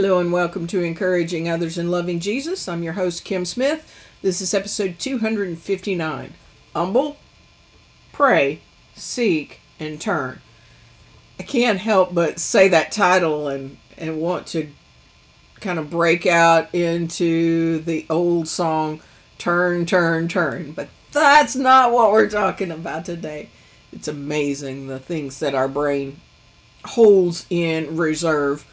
Hello and welcome to Encouraging Others in Loving Jesus. I'm your host, Kim Smith. This is episode 259 Humble, Pray, Seek, and Turn. I can't help but say that title and, and want to kind of break out into the old song, Turn, Turn, Turn. But that's not what we're talking about today. It's amazing the things that our brain holds in reserve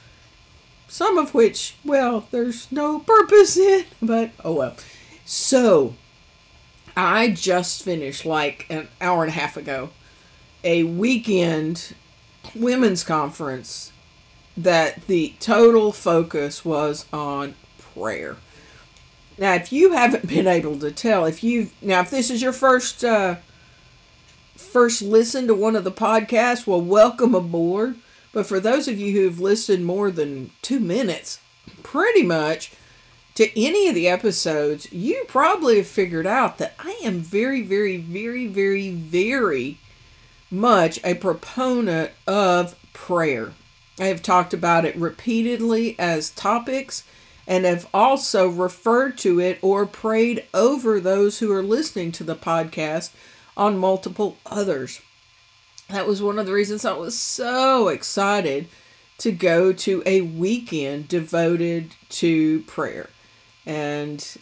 some of which, well, there's no purpose in, but oh well. So, I just finished like an hour and a half ago a weekend women's conference that the total focus was on prayer. Now, if you haven't been able to tell, if you now if this is your first uh, first listen to one of the podcasts, well, welcome aboard. But for those of you who've listened more than two minutes, pretty much to any of the episodes, you probably have figured out that I am very, very, very, very, very much a proponent of prayer. I have talked about it repeatedly as topics and have also referred to it or prayed over those who are listening to the podcast on multiple others that was one of the reasons I was so excited to go to a weekend devoted to prayer. And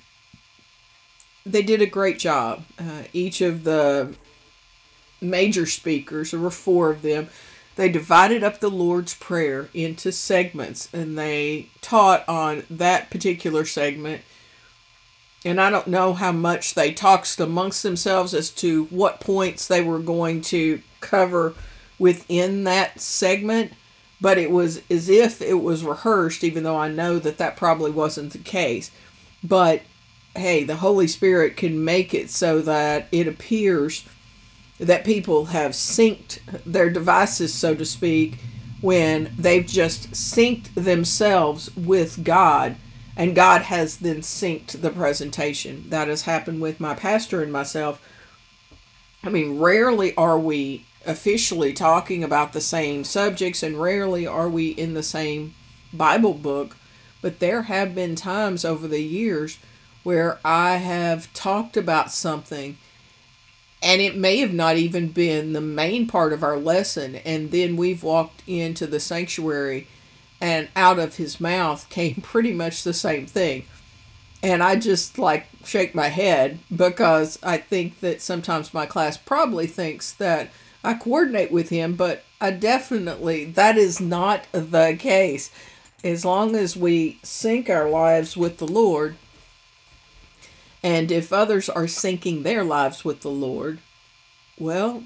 they did a great job. Uh, each of the major speakers, there were four of them, they divided up the Lord's Prayer into segments and they taught on that particular segment. And I don't know how much they talked amongst themselves as to what points they were going to cover within that segment, but it was as if it was rehearsed, even though I know that that probably wasn't the case. But hey, the Holy Spirit can make it so that it appears that people have synced their devices, so to speak, when they've just synced themselves with God and God has then synced the presentation. That has happened with my pastor and myself. I mean, rarely are we officially talking about the same subjects, and rarely are we in the same Bible book. But there have been times over the years where I have talked about something, and it may have not even been the main part of our lesson, and then we've walked into the sanctuary, and out of his mouth came pretty much the same thing. And I just like shake my head because I think that sometimes my class probably thinks that I coordinate with him, but I definitely, that is not the case. As long as we sync our lives with the Lord, and if others are syncing their lives with the Lord, well,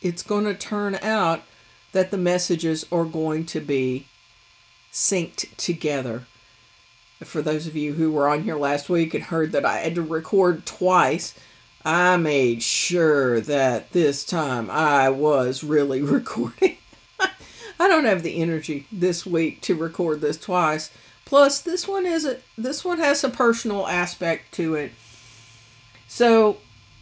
it's going to turn out that the messages are going to be synced together. For those of you who were on here last week and heard that I had to record twice, I made sure that this time I was really recording. I don't have the energy this week to record this twice. Plus, this one is a this one has a personal aspect to it. So,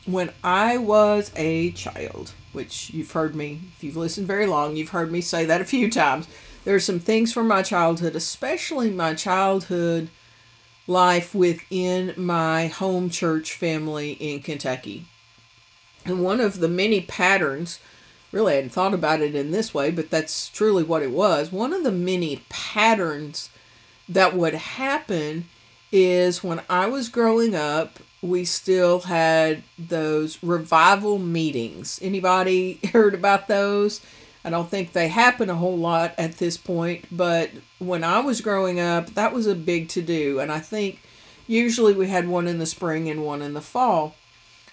when I was a child, which you've heard me, if you've listened very long, you've heard me say that a few times. There are some things from my childhood, especially my childhood life within my home church family in Kentucky. And one of the many patterns, really, I hadn't thought about it in this way, but that's truly what it was. One of the many patterns that would happen is when I was growing up, we still had those revival meetings. Anybody heard about those? I don't think they happen a whole lot at this point, but when I was growing up, that was a big to do. And I think usually we had one in the spring and one in the fall.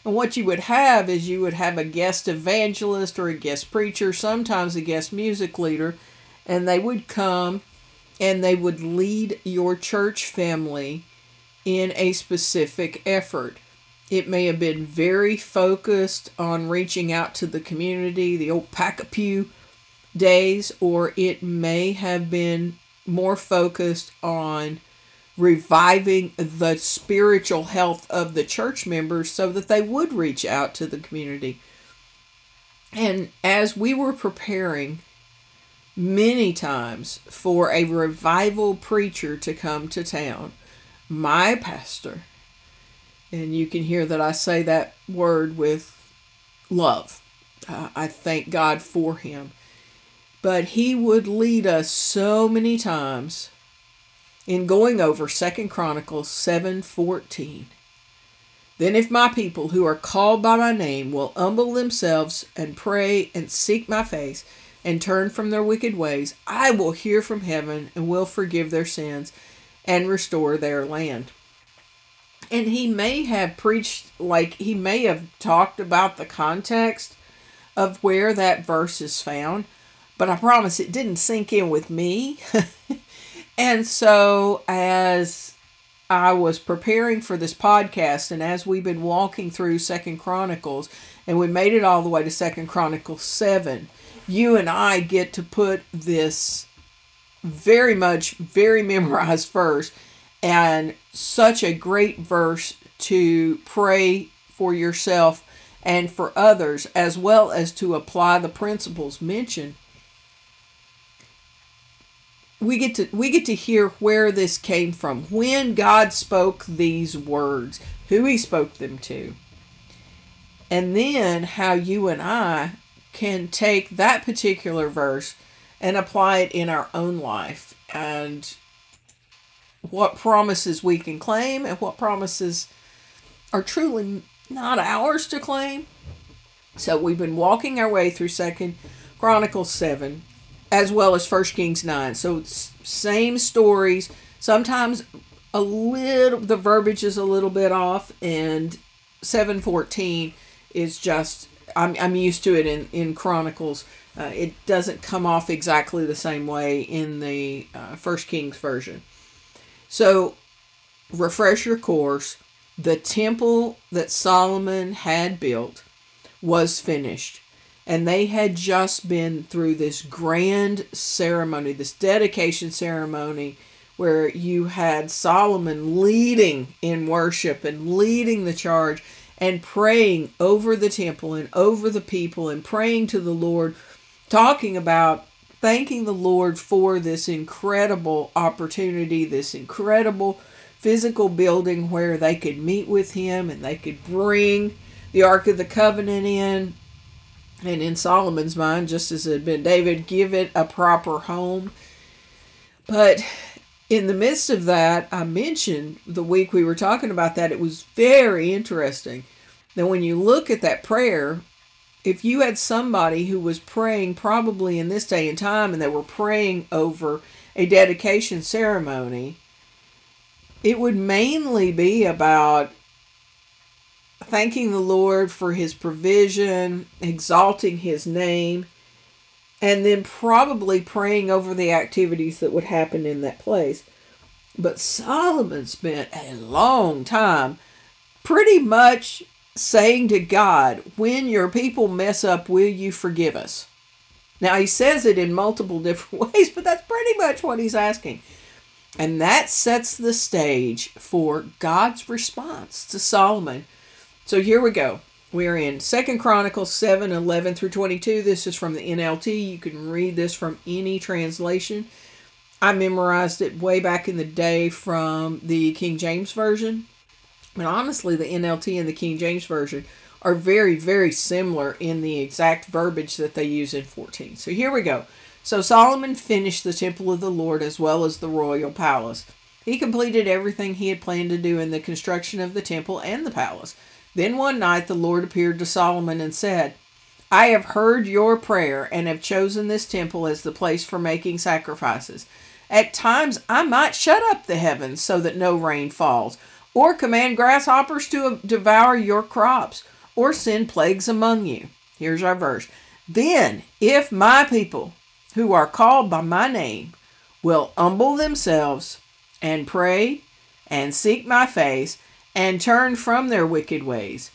And what you would have is you would have a guest evangelist or a guest preacher, sometimes a guest music leader, and they would come and they would lead your church family in a specific effort. It may have been very focused on reaching out to the community, the old pack a pew days, or it may have been more focused on reviving the spiritual health of the church members so that they would reach out to the community. And as we were preparing many times for a revival preacher to come to town. My pastor, and you can hear that I say that word with love. Uh, I thank God for him. But he would lead us so many times in going over Second Chronicles 7:14. Then if my people who are called by my name will humble themselves and pray and seek my face and turn from their wicked ways, I will hear from heaven and will forgive their sins and restore their land. And he may have preached, like, he may have talked about the context of where that verse is found, but I promise it didn't sink in with me. and so, as I was preparing for this podcast, and as we've been walking through Second Chronicles, and we made it all the way to Second Chronicles 7, you and I get to put this very much, very memorized verse and such a great verse to pray for yourself and for others, as well as to apply the principles mentioned. We get to we get to hear where this came from, when God spoke these words, who he spoke them to. And then how you and I can take that particular verse and apply it in our own life and what promises we can claim and what promises are truly not ours to claim. So we've been walking our way through Second Chronicles 7 as well as First Kings 9. So same stories, sometimes a little the verbiage is a little bit off and 714 is just I'm, I'm used to it in, in Chronicles. Uh, it doesn't come off exactly the same way in the uh, First Kings version. So, refresh your course. The temple that Solomon had built was finished. And they had just been through this grand ceremony, this dedication ceremony, where you had Solomon leading in worship and leading the charge and praying over the temple and over the people and praying to the Lord, talking about thanking the Lord for this incredible opportunity, this incredible physical building where they could meet with Him and they could bring the Ark of the Covenant in. And in Solomon's mind, just as it had been David, give it a proper home. But in the midst of that, I mentioned the week we were talking about that, it was very interesting that when you look at that prayer, if you had somebody who was praying probably in this day and time and they were praying over a dedication ceremony, it would mainly be about thanking the Lord for his provision, exalting his name, and then probably praying over the activities that would happen in that place. But Solomon spent a long time pretty much saying to God, When your people mess up, will you forgive us? Now, he says it in multiple different ways, but that's pretty much what he's asking. And that sets the stage for God's response to Solomon. So here we go. We're in Second Chronicles 7 11 through 22. This is from the NLT. You can read this from any translation. I memorized it way back in the day from the King James Version. But honestly, the NLT and the King James Version are very, very similar in the exact verbiage that they use in 14. So here we go. So Solomon finished the temple of the Lord as well as the royal palace. He completed everything he had planned to do in the construction of the temple and the palace. Then one night the Lord appeared to Solomon and said, I have heard your prayer and have chosen this temple as the place for making sacrifices. At times I might shut up the heavens so that no rain falls or command grasshoppers to devour your crops, or send plagues among you. Here's our verse. Then, if my people, who are called by my name, will humble themselves and pray and seek my face and turn from their wicked ways,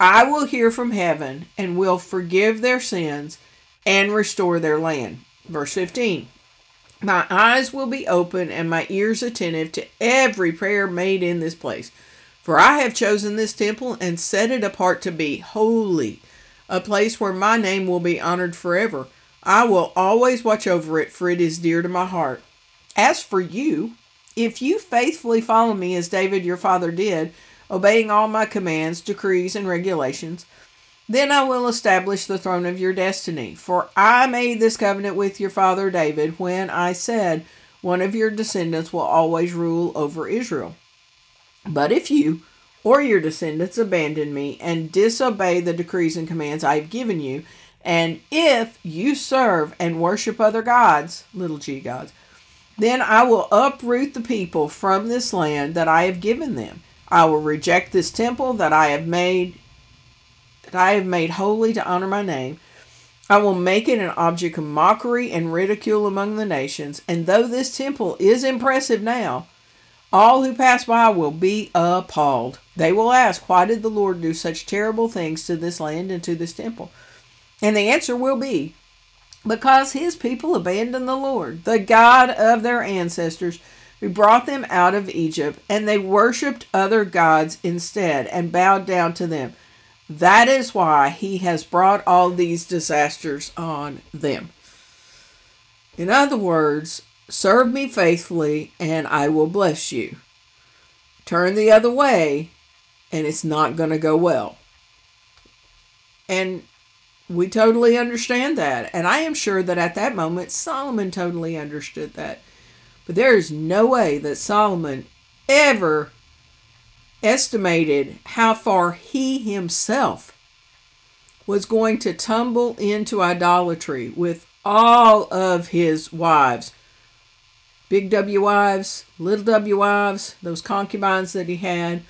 I will hear from heaven and will forgive their sins and restore their land. Verse 15. My eyes will be open and my ears attentive to every prayer made in this place. For I have chosen this temple and set it apart to be holy, a place where my name will be honored forever. I will always watch over it, for it is dear to my heart. As for you, if you faithfully follow me as David your father did, obeying all my commands, decrees, and regulations, then I will establish the throne of your destiny. For I made this covenant with your father David when I said, One of your descendants will always rule over Israel. But if you or your descendants abandon me and disobey the decrees and commands I have given you, and if you serve and worship other gods, little g gods, then I will uproot the people from this land that I have given them. I will reject this temple that I have made that I have made holy to honor my name. I will make it an object of mockery and ridicule among the nations, and though this temple is impressive now, all who pass by will be appalled. They will ask, Why did the Lord do such terrible things to this land and to this temple? And the answer will be because his people abandoned the Lord, the God of their ancestors, who brought them out of Egypt, and they worshiped other gods instead and bowed down to them. That is why he has brought all these disasters on them. In other words, serve me faithfully and I will bless you. Turn the other way and it's not going to go well. And we totally understand that. And I am sure that at that moment, Solomon totally understood that. But there is no way that Solomon ever estimated how far he himself was going to tumble into idolatry with all of his wives big W wives, little W wives, those concubines that he had,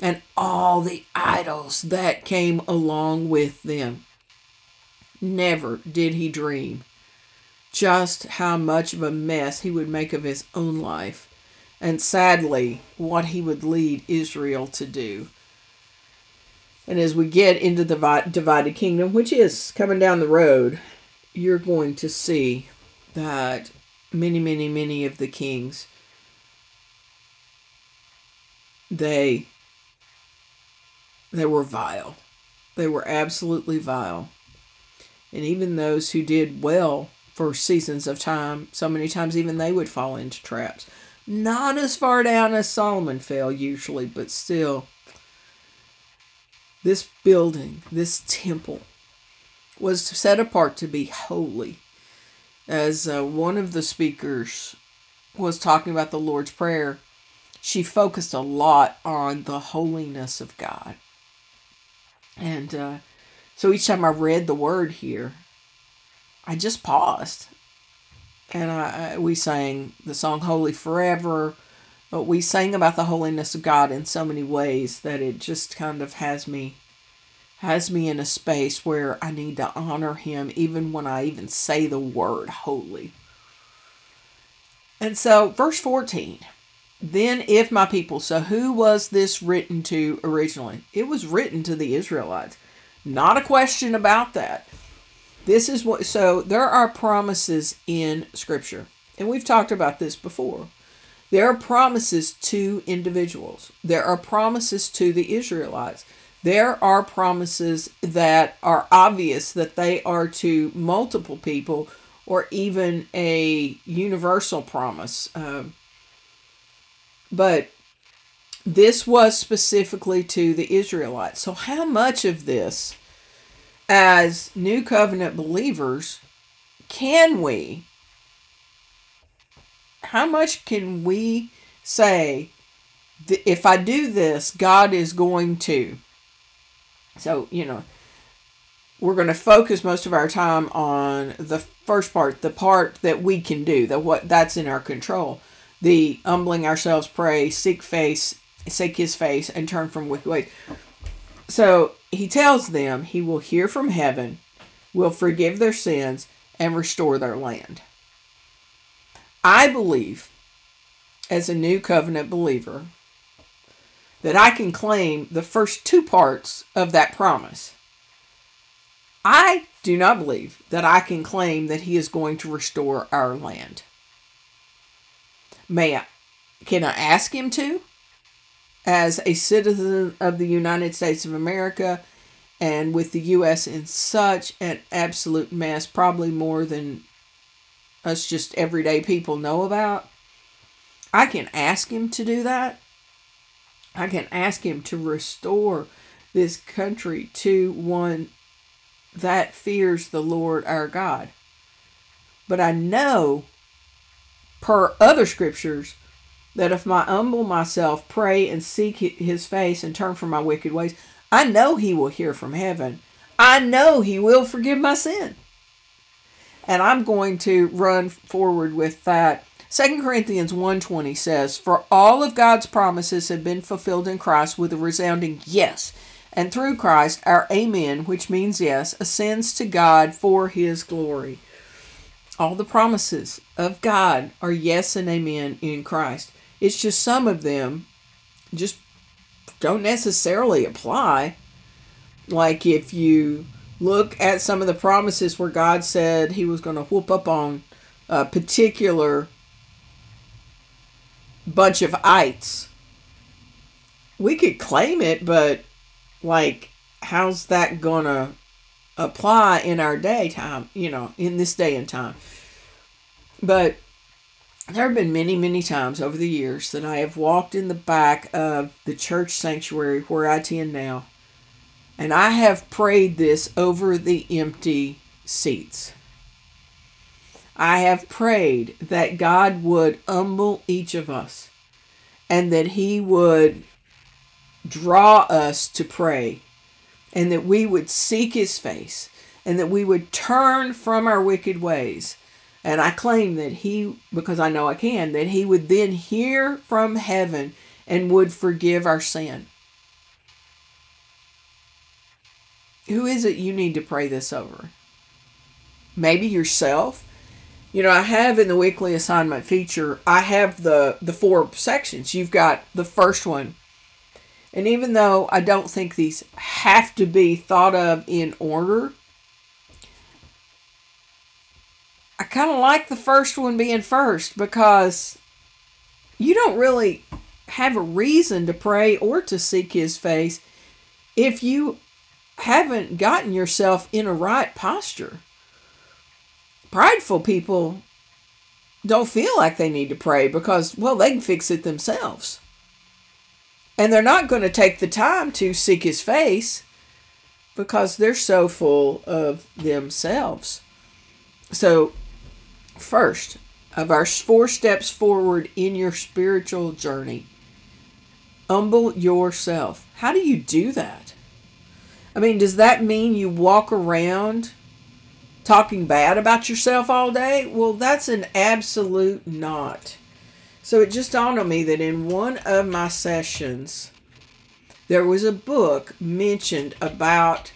and all the idols that came along with them. Never did he dream just how much of a mess he would make of his own life, and sadly, what he would lead Israel to do. And as we get into the divided kingdom, which is coming down the road, you're going to see that many, many, many of the kings, they they were vile. They were absolutely vile. And even those who did well for seasons of time, so many times even they would fall into traps. Not as far down as Solomon fell usually, but still. This building, this temple, was set apart to be holy. As uh, one of the speakers was talking about the Lord's Prayer, she focused a lot on the holiness of God. And uh, so each time I read the word here, I just paused. And I, we sang the song Holy Forever. But we sang about the holiness of God in so many ways that it just kind of has me has me in a space where I need to honor him even when I even say the word holy. And so verse 14 then, if my people, so who was this written to originally? It was written to the Israelites. Not a question about that. This is what, so there are promises in Scripture, and we've talked about this before. There are promises to individuals, there are promises to the Israelites. There are promises that are obvious that they are to multiple people or even a universal promise. Um, but this was specifically to the Israelites. So, how much of this, as New Covenant believers, can we, how much can we say, if I do this, God is going to? So, you know, we're going to focus most of our time on the first part, the part that we can do, that what that's in our control the humbling ourselves, pray, seek face, seek his face, and turn from wicked ways. So he tells them he will hear from heaven, will forgive their sins, and restore their land. I believe, as a new covenant believer, that I can claim the first two parts of that promise. I do not believe that I can claim that he is going to restore our land. May I, can I ask him to? As a citizen of the United States of America and with the U.S. in such an absolute mess, probably more than us just everyday people know about, I can ask Him to do that. I can ask Him to restore this country to one that fears the Lord our God. But I know, per other scriptures, that if I humble myself, pray, and seek his face, and turn from my wicked ways, I know he will hear from heaven. I know he will forgive my sin. And I'm going to run forward with that. 2 Corinthians 1:20 says, "For all of God's promises have been fulfilled in Christ with a resounding yes." And through Christ, our Amen, which means yes, ascends to God for his glory. All the promises of God are yes and amen in Christ. It's just some of them just don't necessarily apply. Like if you look at some of the promises where God said he was going to whoop up on a particular bunch of ites, we could claim it, but like how's that gonna apply in our day time, you know in this day and time but there have been many many times over the years that i have walked in the back of the church sanctuary where i attend now and i have prayed this over the empty seats i have prayed that god would humble each of us and that he would draw us to pray and that we would seek his face and that we would turn from our wicked ways. And I claim that he, because I know I can, that he would then hear from heaven and would forgive our sin. Who is it you need to pray this over? Maybe yourself. You know, I have in the weekly assignment feature, I have the the four sections. You've got the first one, and even though I don't think these have to be thought of in order, I kind of like the first one being first because you don't really have a reason to pray or to seek his face if you haven't gotten yourself in a right posture. Prideful people don't feel like they need to pray because, well, they can fix it themselves. And they're not going to take the time to seek his face because they're so full of themselves. So, first of our four steps forward in your spiritual journey, humble yourself. How do you do that? I mean, does that mean you walk around talking bad about yourself all day? Well, that's an absolute not. So it just dawned on me that in one of my sessions, there was a book mentioned about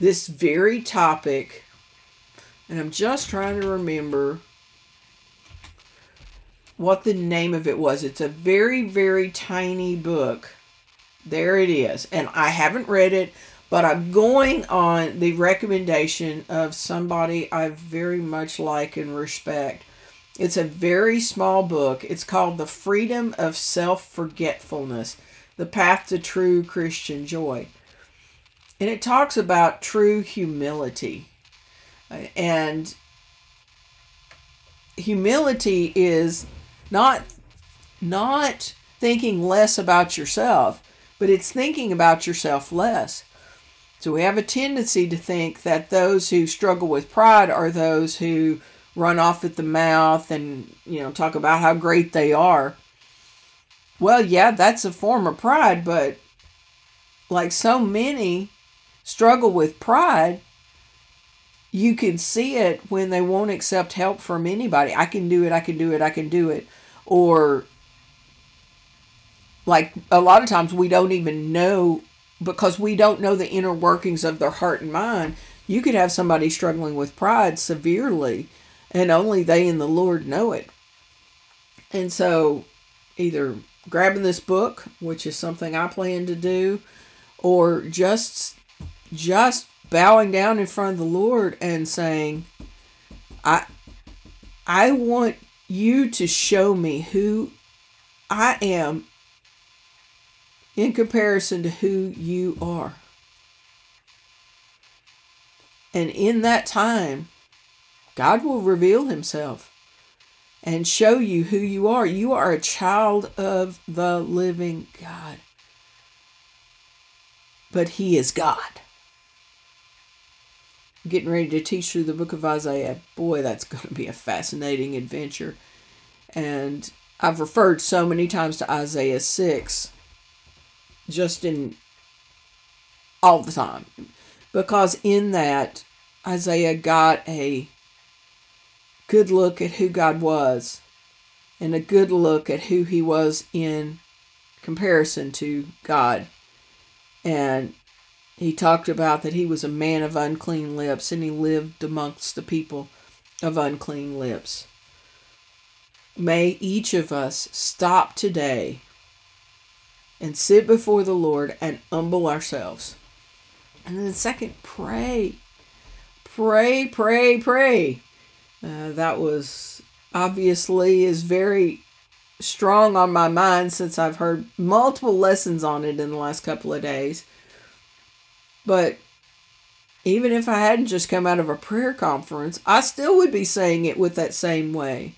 this very topic. And I'm just trying to remember what the name of it was. It's a very, very tiny book. There it is. And I haven't read it, but I'm going on the recommendation of somebody I very much like and respect. It's a very small book. It's called The Freedom of Self Forgetfulness The Path to True Christian Joy. And it talks about true humility. Uh, and humility is not not thinking less about yourself, but it's thinking about yourself less. So we have a tendency to think that those who struggle with pride are those who run off at the mouth and, you know, talk about how great they are. Well, yeah, that's a form of pride, but like so many struggle with pride, you can see it when they won't accept help from anybody. I can do it, I can do it, I can do it. Or like a lot of times we don't even know because we don't know the inner workings of their heart and mind. You could have somebody struggling with pride severely and only they and the Lord know it. And so, either grabbing this book, which is something I plan to do, or just just bowing down in front of the Lord and saying, I I want you to show me who I am in comparison to who you are. And in that time, God will reveal himself and show you who you are. You are a child of the living God. But he is God. Getting ready to teach through the book of Isaiah. Boy, that's going to be a fascinating adventure. And I've referred so many times to Isaiah 6 just in all the time because in that Isaiah got a good look at who God was and a good look at who he was in comparison to God. And he talked about that he was a man of unclean lips and he lived amongst the people of unclean lips. May each of us stop today and sit before the Lord and humble ourselves. And then, second, pray. Pray, pray, pray. Uh, that was obviously is very strong on my mind since I've heard multiple lessons on it in the last couple of days. But even if I hadn't just come out of a prayer conference, I still would be saying it with that same way.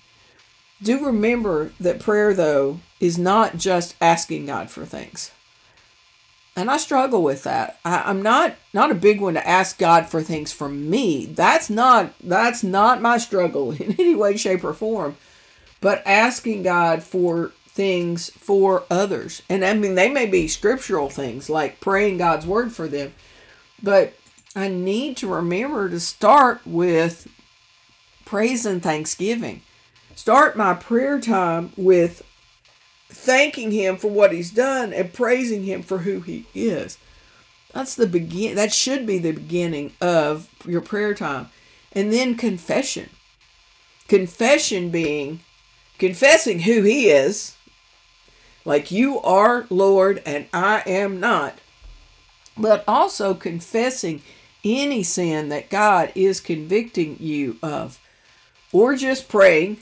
Do remember that prayer, though, is not just asking God for things. And I struggle with that. I, am not not a big one to ask God for things from me. That's not that's not my struggle in any way, shape, or form. But asking God for things for others. And I mean they may be scriptural things like praying God's word for them. But I need to remember to start with praise and thanksgiving start my prayer time with thanking him for what he's done and praising him for who he is. That's the begin that should be the beginning of your prayer time. And then confession. Confession being confessing who he is, like you are Lord and I am not. But also confessing any sin that God is convicting you of. Or just praying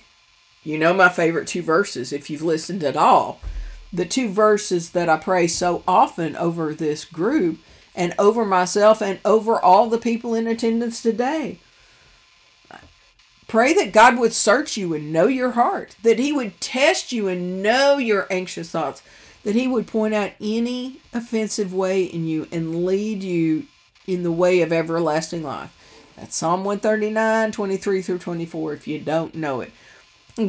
you know my favorite two verses if you've listened at all. The two verses that I pray so often over this group and over myself and over all the people in attendance today. Pray that God would search you and know your heart, that He would test you and know your anxious thoughts, that He would point out any offensive way in you and lead you in the way of everlasting life. That's Psalm 139, 23 through 24, if you don't know it.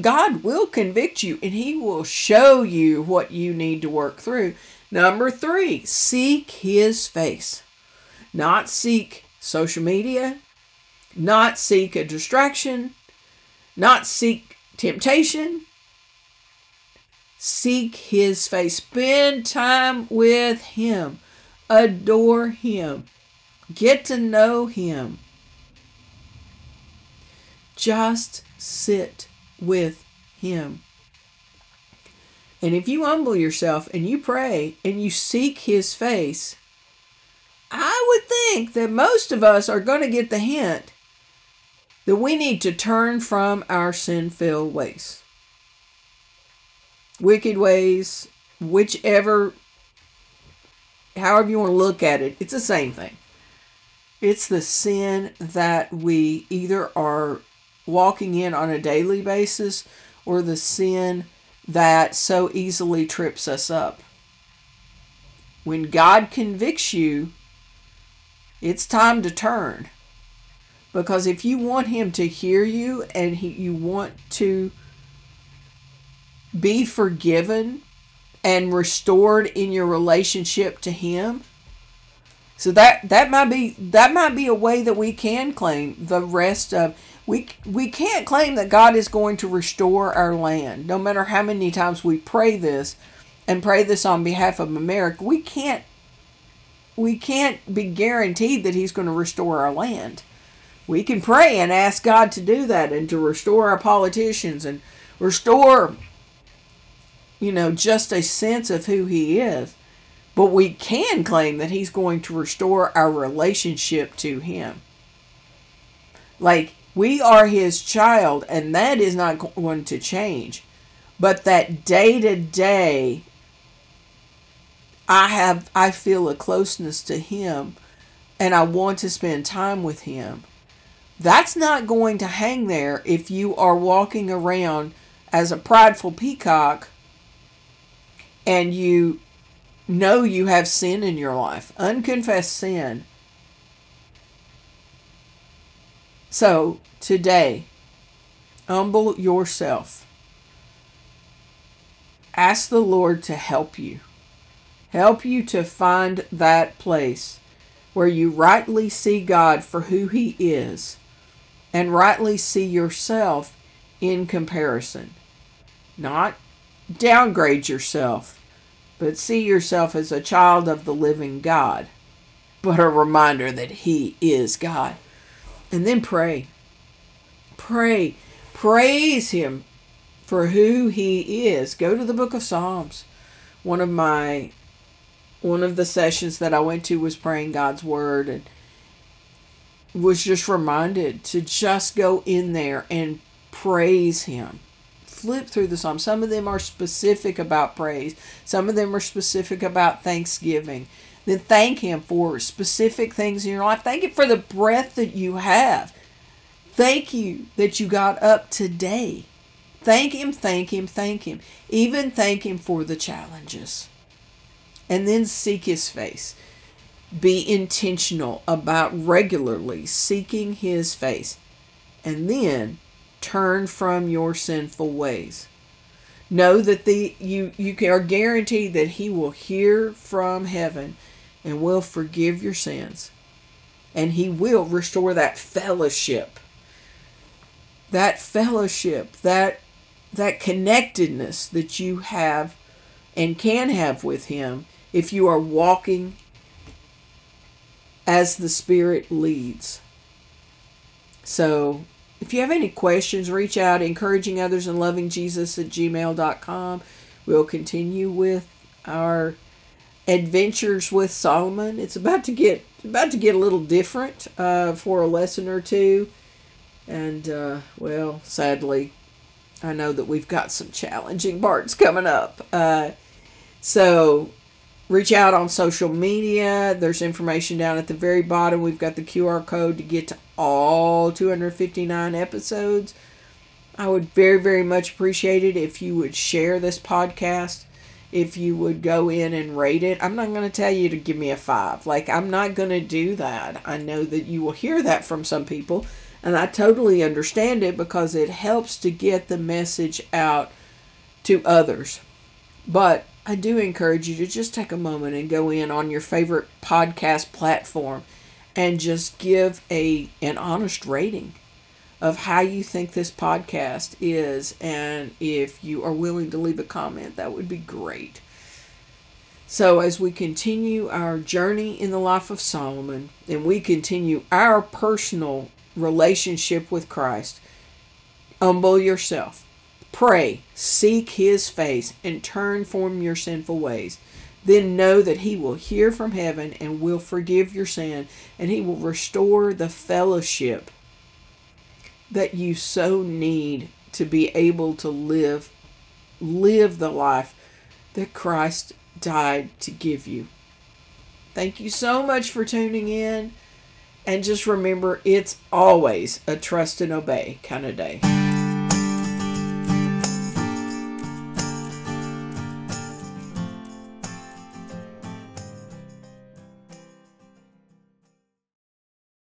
God will convict you and He will show you what you need to work through. Number three, seek His face. Not seek social media, not seek a distraction, not seek temptation. Seek His face. Spend time with Him. Adore Him. Get to know Him. Just sit with Him. And if you humble yourself and you pray and you seek His face, I would think that most of us are going to get the hint that we need to turn from our sin filled ways. Wicked ways, whichever, however you want to look at it, it's the same thing. It's the sin that we either are walking in on a daily basis or the sin that so easily trips us up. When God convicts you, it's time to turn. Because if you want Him to hear you and he, you want to be forgiven and restored in your relationship to Him, so that that might be that might be a way that we can claim the rest of we we can't claim that God is going to restore our land. No matter how many times we pray this and pray this on behalf of America we can't we can't be guaranteed that he's going to restore our land we can pray and ask God to do that and to restore our politicians and restore you know just a sense of who he is but we can claim that he's going to restore our relationship to him like we are his child, and that is not going to change. But that day to day, I have I feel a closeness to him and I want to spend time with Him. That's not going to hang there if you are walking around as a prideful peacock and you know you have sin in your life, unconfessed sin. So, today, humble yourself. Ask the Lord to help you. Help you to find that place where you rightly see God for who He is and rightly see yourself in comparison. Not downgrade yourself, but see yourself as a child of the living God, but a reminder that He is God. And then pray. Pray. Praise Him for who He is. Go to the book of Psalms. One of my one of the sessions that I went to was praying God's word and was just reminded to just go in there and praise him. Flip through the psalms. Some of them are specific about praise. Some of them are specific about thanksgiving. Then thank him for specific things in your life. Thank him for the breath that you have. Thank you that you got up today. Thank him, thank him, thank him. Even thank him for the challenges and then seek his face. Be intentional about regularly seeking his face and then turn from your sinful ways. Know that the you you are guaranteed that he will hear from heaven and will forgive your sins. And he will restore that fellowship. That fellowship, that that connectedness that you have and can have with him if you are walking as the Spirit leads. So, if you have any questions, reach out, encouraging others in loving Jesus at gmail.com. We'll continue with our adventures with Solomon. It's about to get about to get a little different uh, for a lesson or two, and uh, well, sadly, I know that we've got some challenging parts coming up. Uh, so reach out on social media. There's information down at the very bottom. We've got the QR code to get to all 259 episodes. I would very, very much appreciate it if you would share this podcast, if you would go in and rate it. I'm not going to tell you to give me a five. Like, I'm not going to do that. I know that you will hear that from some people, and I totally understand it because it helps to get the message out to others. But I do encourage you to just take a moment and go in on your favorite podcast platform and just give a an honest rating of how you think this podcast is and if you are willing to leave a comment that would be great. So as we continue our journey in the life of Solomon and we continue our personal relationship with Christ, humble yourself Pray, seek his face, and turn from your sinful ways. Then know that he will hear from heaven and will forgive your sin, and he will restore the fellowship that you so need to be able to live live the life that Christ died to give you. Thank you so much for tuning in. And just remember, it's always a trust and obey kind of day.